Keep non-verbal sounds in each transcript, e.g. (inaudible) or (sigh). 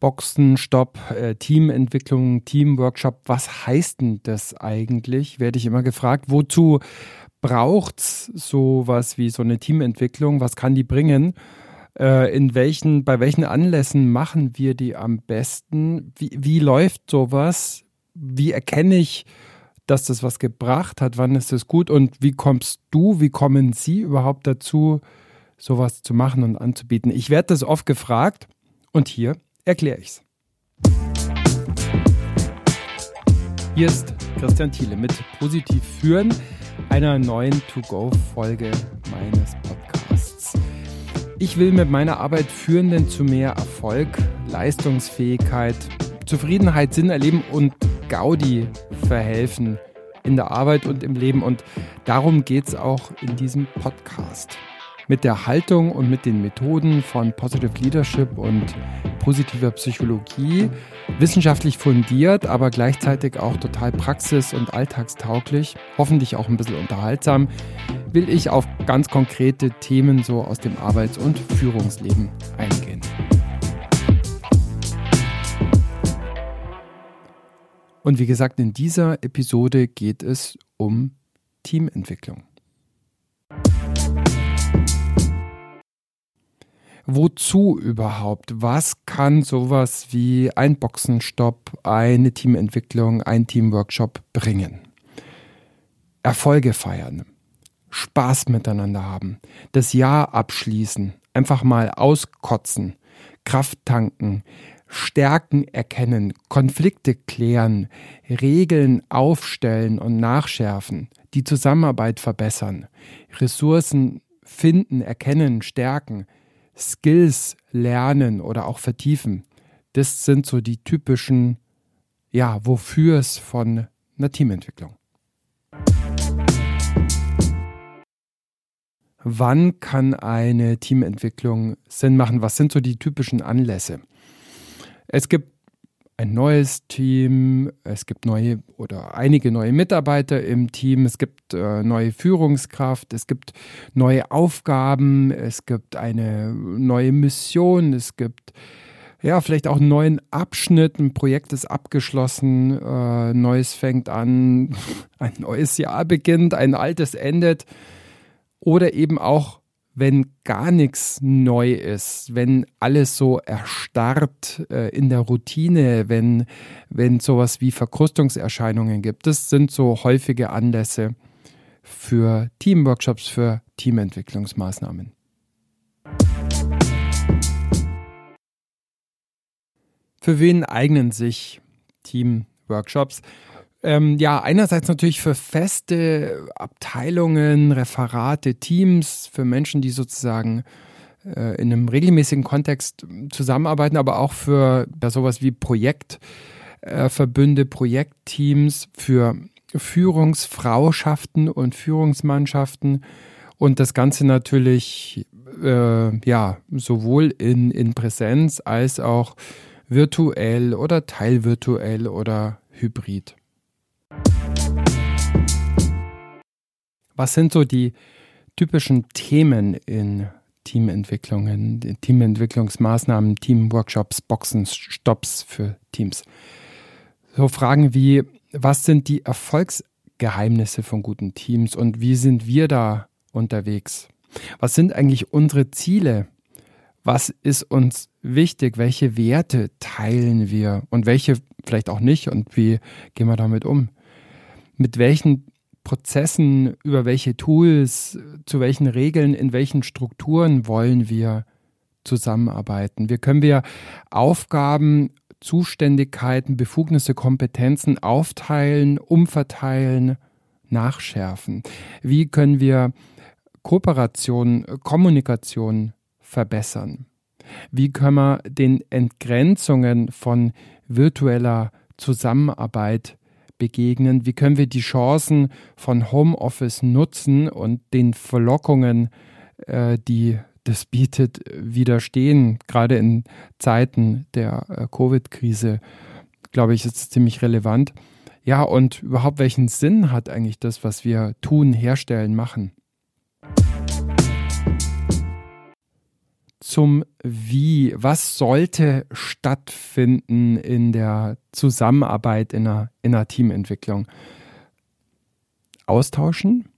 Boxenstopp, äh, Teamentwicklung, Teamworkshop. Was heißt denn das eigentlich? Werde ich immer gefragt. Wozu braucht es sowas wie so eine Teamentwicklung? Was kann die bringen? Äh, in welchen, bei welchen Anlässen machen wir die am besten? Wie, wie läuft sowas? Wie erkenne ich, dass das was gebracht hat? Wann ist es gut? Und wie kommst du, wie kommen Sie überhaupt dazu, sowas zu machen und anzubieten? Ich werde das oft gefragt und hier erkläre ich es. Hier ist Christian Thiele mit Positiv Führen, einer neuen To-Go-Folge meines Podcasts. Ich will mit meiner Arbeit Führenden zu mehr Erfolg, Leistungsfähigkeit, Zufriedenheit, Sinn erleben und Gaudi verhelfen in der Arbeit und im Leben. Und darum geht es auch in diesem Podcast mit der Haltung und mit den Methoden von Positive Leadership und positiver Psychologie, wissenschaftlich fundiert, aber gleichzeitig auch total praxis- und alltagstauglich, hoffentlich auch ein bisschen unterhaltsam, will ich auf ganz konkrete Themen so aus dem Arbeits- und Führungsleben eingehen. Und wie gesagt, in dieser Episode geht es um Teamentwicklung. Wozu überhaupt? Was kann sowas wie ein Boxenstopp, eine Teamentwicklung, ein Teamworkshop bringen? Erfolge feiern, Spaß miteinander haben, das Jahr abschließen, einfach mal auskotzen, Kraft tanken, Stärken erkennen, Konflikte klären, Regeln aufstellen und nachschärfen, die Zusammenarbeit verbessern, Ressourcen finden, erkennen, stärken, Skills lernen oder auch vertiefen. Das sind so die typischen, ja, wofür es von einer Teamentwicklung. Wann kann eine Teamentwicklung Sinn machen? Was sind so die typischen Anlässe? Es gibt ein neues Team, es gibt neue oder einige neue Mitarbeiter im Team, es gibt äh, neue Führungskraft, es gibt neue Aufgaben, es gibt eine neue Mission, es gibt ja vielleicht auch einen neuen Abschnitt, ein Projekt ist abgeschlossen, äh, neues fängt an, (laughs) ein neues Jahr beginnt, ein altes endet. Oder eben auch wenn gar nichts neu ist, wenn alles so erstarrt äh, in der Routine, wenn, wenn sowas wie Verkrustungserscheinungen gibt. Das sind so häufige Anlässe für Teamworkshops, für Teamentwicklungsmaßnahmen. Für wen eignen sich Teamworkshops? Ähm, ja, einerseits natürlich für feste Abteilungen, Referate, Teams, für Menschen, die sozusagen äh, in einem regelmäßigen Kontext zusammenarbeiten, aber auch für ja, sowas wie Projektverbünde, äh, Projektteams, für Führungsfrauschaften und Führungsmannschaften und das Ganze natürlich äh, ja sowohl in, in Präsenz als auch virtuell oder teilvirtuell oder hybrid. Was sind so die typischen Themen in Teamentwicklungen, Teamentwicklungsmaßnahmen, Teamworkshops, Boxen, Stops für Teams? So Fragen wie, was sind die Erfolgsgeheimnisse von guten Teams und wie sind wir da unterwegs? Was sind eigentlich unsere Ziele? Was ist uns wichtig? Welche Werte teilen wir und welche vielleicht auch nicht und wie gehen wir damit um? Mit welchen Prozessen, über welche Tools, zu welchen Regeln, in welchen Strukturen wollen wir zusammenarbeiten. Wie können wir Aufgaben, Zuständigkeiten, Befugnisse, Kompetenzen aufteilen, umverteilen, nachschärfen? Wie können wir Kooperation, Kommunikation verbessern? Wie können wir den Entgrenzungen von virtueller Zusammenarbeit begegnen? Wie können wir die Chancen von Homeoffice nutzen und den Verlockungen, äh, die das bietet, widerstehen? Gerade in Zeiten der äh, Covid-Krise, glaube ich, ist es ziemlich relevant. Ja, und überhaupt welchen Sinn hat eigentlich das, was wir tun, herstellen, machen? Zum Wie. Was sollte stattfinden in der Zusammenarbeit in einer, in einer Teamentwicklung? Austauschen,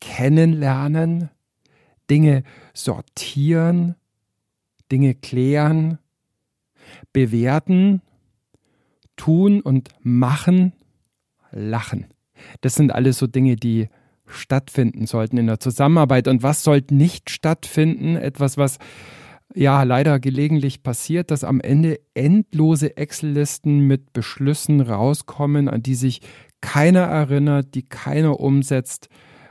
kennenlernen, Dinge sortieren, Dinge klären, bewerten, tun und machen, lachen. Das sind alles so Dinge, die stattfinden sollten in der Zusammenarbeit. Und was sollte nicht stattfinden? Etwas, was ja leider gelegentlich passiert, dass am Ende endlose Excel-Listen mit Beschlüssen rauskommen, an die sich keiner erinnert, die keiner umsetzt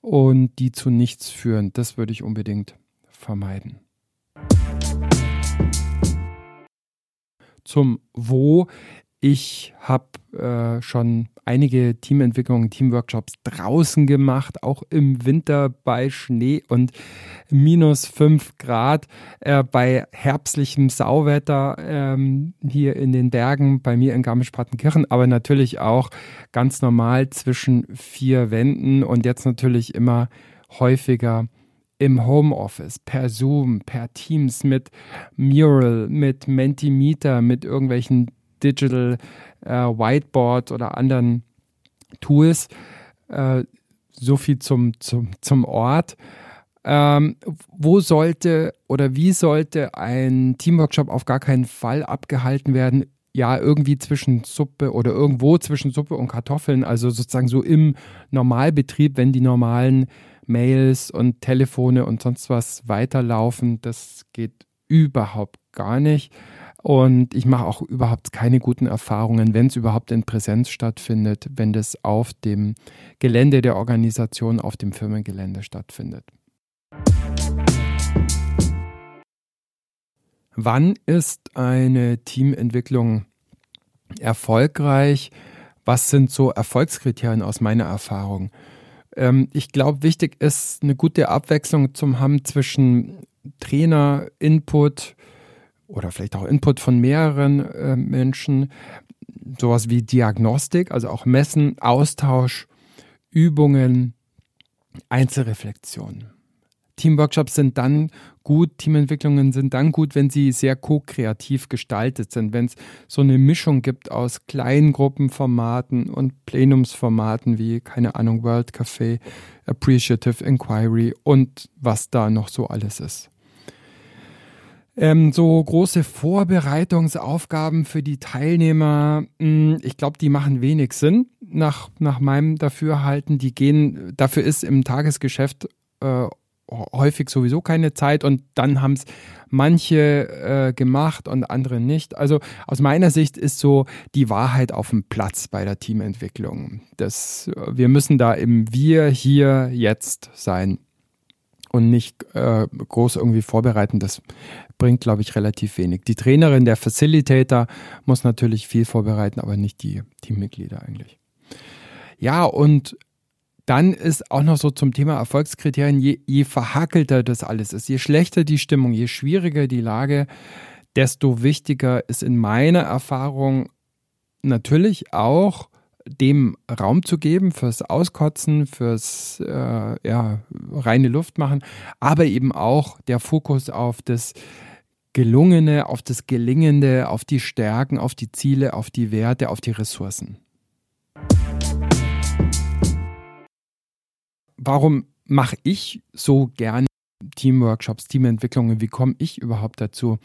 und die zu nichts führen. Das würde ich unbedingt vermeiden. Zum Wo. Ich habe äh, schon einige Teamentwicklungen, Teamworkshops draußen gemacht, auch im Winter bei Schnee und minus fünf Grad, äh, bei herbstlichem Sauwetter ähm, hier in den Bergen bei mir in Garmisch-Partenkirchen, aber natürlich auch ganz normal zwischen vier Wänden und jetzt natürlich immer häufiger im Homeoffice, per Zoom, per Teams, mit Mural, mit Mentimeter, mit irgendwelchen Digital äh, Whiteboard oder anderen Tools. Äh, so viel zum, zum, zum Ort. Ähm, wo sollte oder wie sollte ein Teamworkshop auf gar keinen Fall abgehalten werden? Ja, irgendwie zwischen Suppe oder irgendwo zwischen Suppe und Kartoffeln, also sozusagen so im Normalbetrieb, wenn die normalen Mails und Telefone und sonst was weiterlaufen. Das geht überhaupt gar nicht. Und ich mache auch überhaupt keine guten Erfahrungen, wenn es überhaupt in Präsenz stattfindet, wenn das auf dem Gelände der Organisation, auf dem Firmengelände stattfindet. Wann ist eine Teamentwicklung erfolgreich? Was sind so Erfolgskriterien aus meiner Erfahrung? Ähm, ich glaube, wichtig ist, eine gute Abwechslung zu haben zwischen Trainer, Input, oder vielleicht auch Input von mehreren äh, Menschen, sowas wie Diagnostik, also auch Messen, Austausch, Übungen, Einzelreflexion. Teamworkshops sind dann gut, Teamentwicklungen sind dann gut, wenn sie sehr ko-kreativ gestaltet sind, wenn es so eine Mischung gibt aus kleinen Gruppenformaten und Plenumsformaten wie, keine Ahnung, World Café, Appreciative Inquiry und was da noch so alles ist. Ähm, so große Vorbereitungsaufgaben für die Teilnehmer, mh, hm, ich glaube, die machen wenig Sinn nach, nach meinem Dafürhalten. Die gehen, dafür ist im Tagesgeschäft äh, häufig sowieso keine Zeit und dann haben es manche äh, gemacht und andere nicht. Also aus meiner Sicht ist so die Wahrheit auf dem Platz bei der Teamentwicklung. Das, wir müssen da im Wir, hier, jetzt sein und nicht äh, groß irgendwie vorbereiten, das bringt, glaube ich, relativ wenig. Die Trainerin, der Facilitator muss natürlich viel vorbereiten, aber nicht die Teammitglieder eigentlich. Ja, und dann ist auch noch so zum Thema Erfolgskriterien, je, je verhackelter das alles ist, je schlechter die Stimmung, je schwieriger die Lage, desto wichtiger ist in meiner Erfahrung natürlich auch dem Raum zu geben fürs Auskotzen, fürs äh, ja, reine Luft machen, aber eben auch der Fokus auf das Gelungene, auf das Gelingende, auf die Stärken, auf die Ziele, auf die Werte, auf die Ressourcen. Warum mache ich so gerne Teamworkshops, Teamentwicklungen. Wie komme ich überhaupt dazu?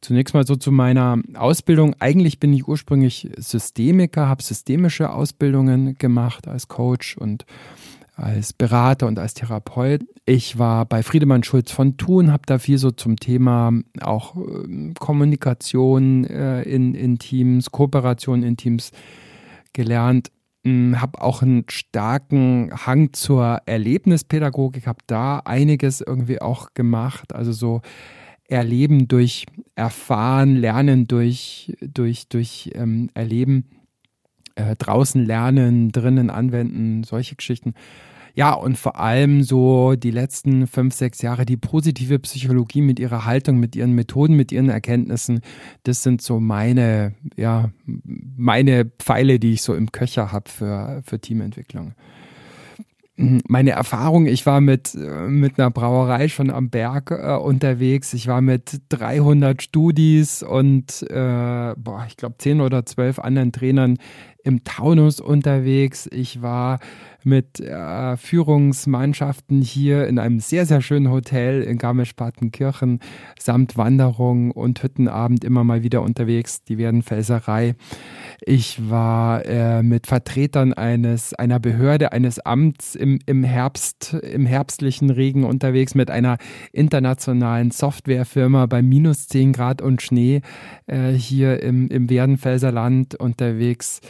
Zunächst mal so zu meiner Ausbildung. Eigentlich bin ich ursprünglich Systemiker, habe systemische Ausbildungen gemacht als Coach und als Berater und als Therapeut. Ich war bei Friedemann Schulz von Thun, habe da viel so zum Thema auch äh, Kommunikation äh, in, in Teams, Kooperation in Teams gelernt habe auch einen starken Hang zur Erlebnispädagogik, habe da einiges irgendwie auch gemacht. Also so Erleben durch Erfahren, Lernen durch, durch, durch ähm, Erleben, äh, draußen lernen, drinnen anwenden, solche Geschichten. Ja, und vor allem so die letzten fünf, sechs Jahre die positive Psychologie mit ihrer Haltung, mit ihren Methoden, mit ihren Erkenntnissen, das sind so meine, ja, meine Pfeile, die ich so im Köcher habe für, für Teamentwicklung. meine Erfahrung, ich war mit, äh, mit einer Brauerei schon am Berg äh, unterwegs. Ich war mit 300 Studis und äh, boah, ich glaube 10 oder 12 anderen Trainern im Taunus unterwegs. Ich war mit äh, Führungsmannschaften hier in einem sehr, sehr schönen Hotel in Garmisch-Partenkirchen samt Wanderung und Hüttenabend immer mal wieder unterwegs, die Werdenfelserei. Ich war äh, mit Vertretern eines, einer Behörde, eines Amts im, im Herbst, im herbstlichen Regen unterwegs, mit einer internationalen Softwarefirma bei minus 10 Grad und Schnee äh, hier im, im Werdenfelser Land unterwegs.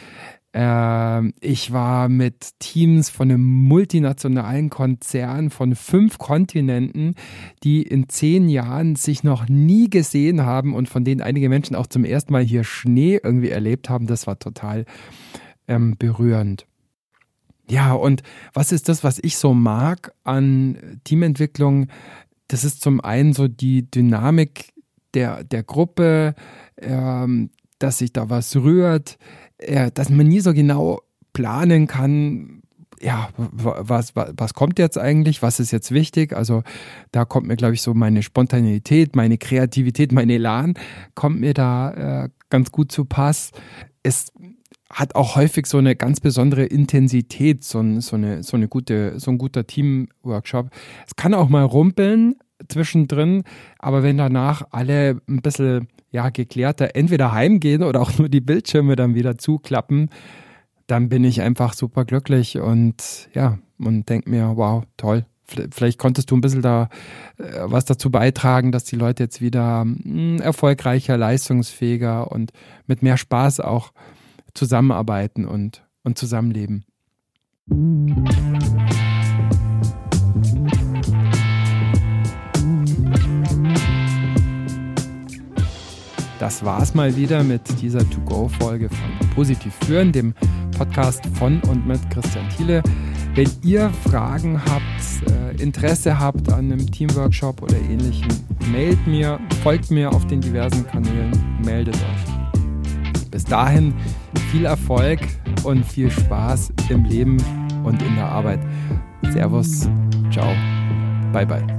Ähm, ich war mit Teams von einem multinationalen Konzern von fünf Kontinenten, die in zehn Jahren sich noch nie gesehen haben und von denen einige Menschen auch zum ersten Mal hier Schnee irgendwie erlebt haben. Das war total ähm, berührend. Ja, und was ist das, was ich so mag an Teamentwicklung? Das ist zum einen so die Dynamik der, der Gruppe, ähm, dass sich da was rührt, äh, dass man nie so genau planen kann, ja, was, was, was kommt jetzt eigentlich, was ist jetzt wichtig? Also da kommt mir, glaube ich, so meine Spontanität, meine Kreativität, mein Elan, kommt mir da äh, ganz gut zu Pass. Es hat auch häufig so eine ganz besondere Intensität, so, ein, so, eine, so, eine gute, so ein guter Teamworkshop. Es kann auch mal rumpeln zwischendrin, aber wenn danach alle ein bisschen ja, geklärter entweder heimgehen oder auch nur die Bildschirme dann wieder zuklappen, dann bin ich einfach super glücklich und ja, und denke mir, wow, toll. Vielleicht konntest du ein bisschen da äh, was dazu beitragen, dass die Leute jetzt wieder mh, hm, erfolgreicher, leistungsfähiger und mit mehr Spaß auch zusammenarbeiten und, und zusammenleben. Das war's mal wieder mit dieser To-Go-Folge von Positiv Führen, dem Podcast von und mit Christian Thiele. Wenn ihr Fragen habt, äh, Interesse habt an einem Teamworkshop oder ähnlichem, meldet mir, folgt mir auf den diversen Kanälen, meldet euch. Bis dahin viel Erfolg und viel Spaß im Leben und in der Arbeit. Servus, ciao, bye bye.